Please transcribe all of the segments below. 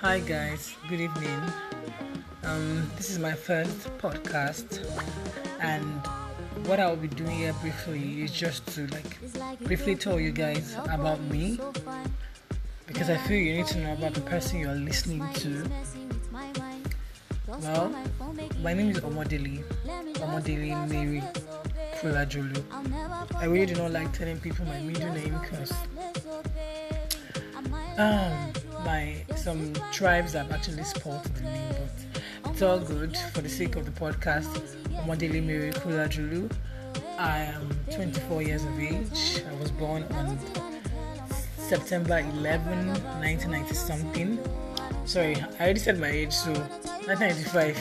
Hi guys, good evening. Um, this is my first podcast, and what I'll be doing here briefly is just to like briefly tell you guys about me because I feel you need to know about the person you're listening to. Well, my name is Omodeli, Omodeli Mary Fulajulu. I really do not like telling people my middle name because um, my some tribes have actually spoiled the name, but it's all good for the sake of the podcast. I'm Omodeli Mary Fulajulu. I am 24 years of age. I was born on September 11, 1990 something. Sorry, I already said my age, so 1995.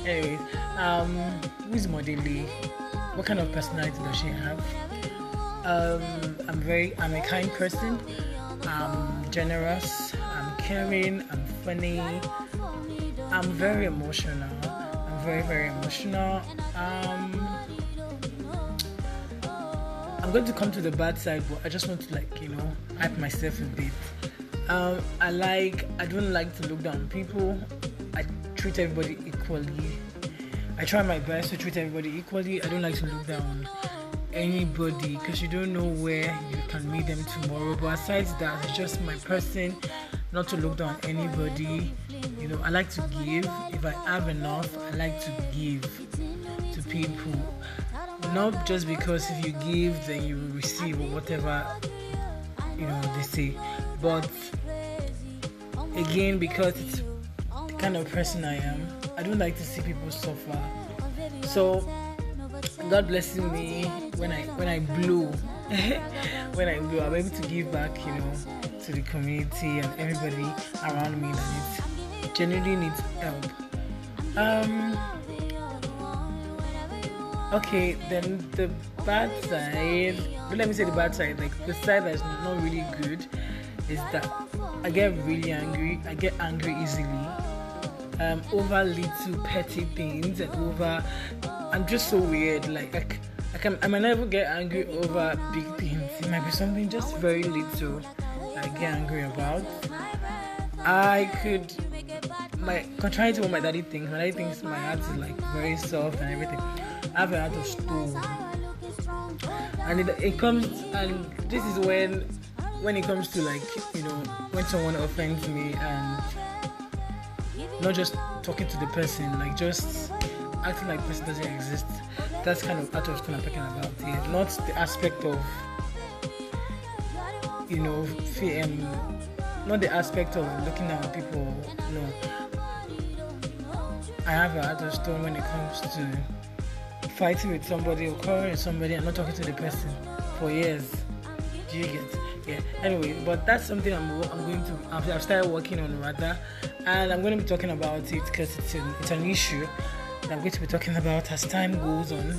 Anyways, um, who is Modeli? What kind of personality does she have? Um, I'm very, I'm a kind person. I'm generous. I'm caring. I'm funny. I'm very emotional. I'm very, very emotional. Um, I'm going to come to the bad side, but I just want to like you know hype myself a bit. Um, I like I don't like to look down on people. I treat everybody equally. I try my best to treat everybody equally. I don't like to look down anybody because you don't know where you can meet them tomorrow. But aside that, it's just my person not to look down anybody. You know, I like to give. If I have enough, I like to give to people not just because if you give then you will receive or whatever you know they say but again because it's the kind of person i am i don't like to see people suffer so god blessing me when i when i blow. When i blow i'm able to give back you know to the community and everybody around me that needs genuinely needs help. Um okay then the bad side let me say the bad side like the side that's not really good is that i get really angry i get angry easily um over little petty things and over i'm just so weird like i, I can i might never get angry over big things. It might be something just very little i get angry about. I could my contrary to what my daddy thinks my daddy thinks my heart is like very soft and everything. I have a heart of stone. And it, it comes, and this is when, when it comes to like, you know, when someone offends me and not just talking to the person, like just acting like person doesn't exist. That's kind of heart of stone I'm talking about here. Not the aspect of, you know, um, not the aspect of looking at people. No. I have a stone when it comes to fighting with somebody or quarreling with somebody and not talking to the person for years. Do you get? Yeah. Anyway, but that's something I'm, I'm going to I've started working on rather, and I'm going to be talking about it because it's an it's an issue that I'm going to be talking about as time goes on.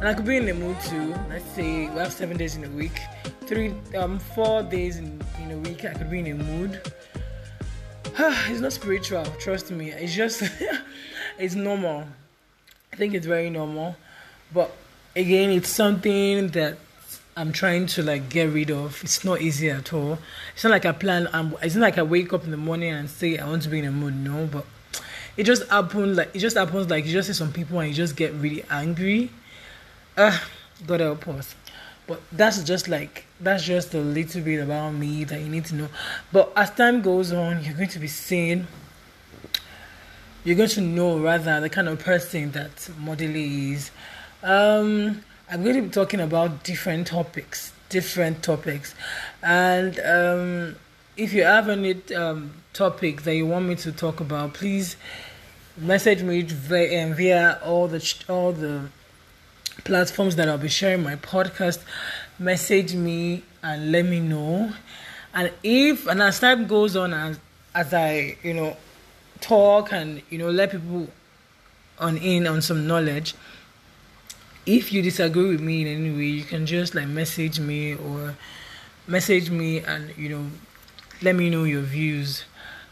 And I could be in the mood too. Let's say we have seven days in a week, three um four days in, in a week. I could be in a mood. it's not spiritual, trust me. It's just it's normal. I think it's very normal. But again, it's something that I'm trying to like get rid of. It's not easy at all. It's not like I plan. I'm, it's not like I wake up in the morning and say I want to be in a mood. No, but it just happens like it just happens like you just see some people and you just get really angry. Ah, uh, God help us. But that's just like that's just a little bit about me that you need to know. But as time goes on, you're going to be seeing you're going to know rather the kind of person that Modeli is. Um, I'm going to be talking about different topics, different topics, and um, if you have any um, topic that you want me to talk about, please message me via, via all the all the platforms that I'll be sharing my podcast. Message me and let me know. And if and as time goes on, as as I you know talk and you know let people on in on some knowledge if you disagree with me in any way, you can just like message me or message me and you know let me know your views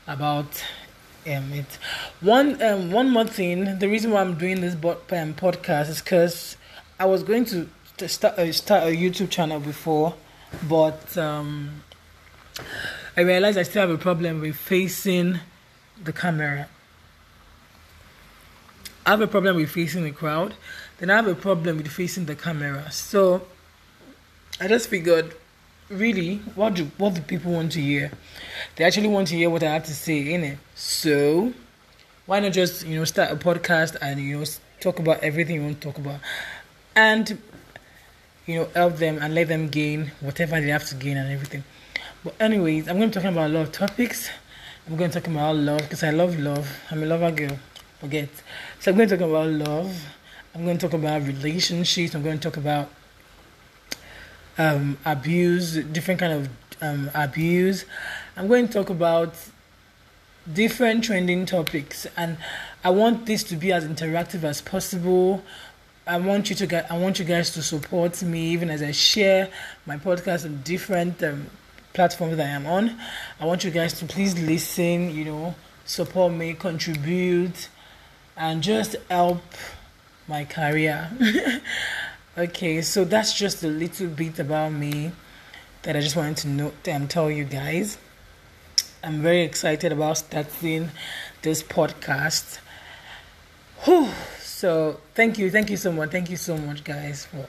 about um, it. One um, one more thing. The reason why I'm doing this bo- um, podcast is because I was going to, start uh, start a YouTube channel before, but um, I realized I still have a problem with facing the camera. I have a problem with facing the crowd, then I have a problem with facing the camera. So I just figured, really, what do what do people want to hear? They actually want to hear what I have to say, innit? So why not just you know start a podcast and you know talk about everything you want to talk about, and you know help them and let them gain whatever they have to gain and everything. But anyways, I'm going to be talking about a lot of topics. I'm going to talk about love because I love love. I'm a lover girl. Forget. So I'm going to talk about love. I'm going to talk about relationships. I'm going to talk about um, abuse, different kind of um, abuse. I'm going to talk about different trending topics, and I want this to be as interactive as possible. I want you to get, I want you guys to support me even as I share my podcast on different um, platforms that I am on. I want you guys to please listen, you know, support me, contribute, and just help my career. okay, so that's just a little bit about me that I just wanted to know and tell you guys. I'm very excited about starting this podcast. Whew. So thank you, thank you so much, thank you so much, guys. For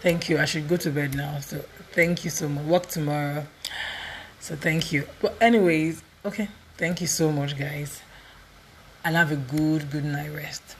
thank you. I should go to bed now. So thank you so much. Work tomorrow. So thank you. But anyways, okay. Thank you so much, guys, and have a good good night rest.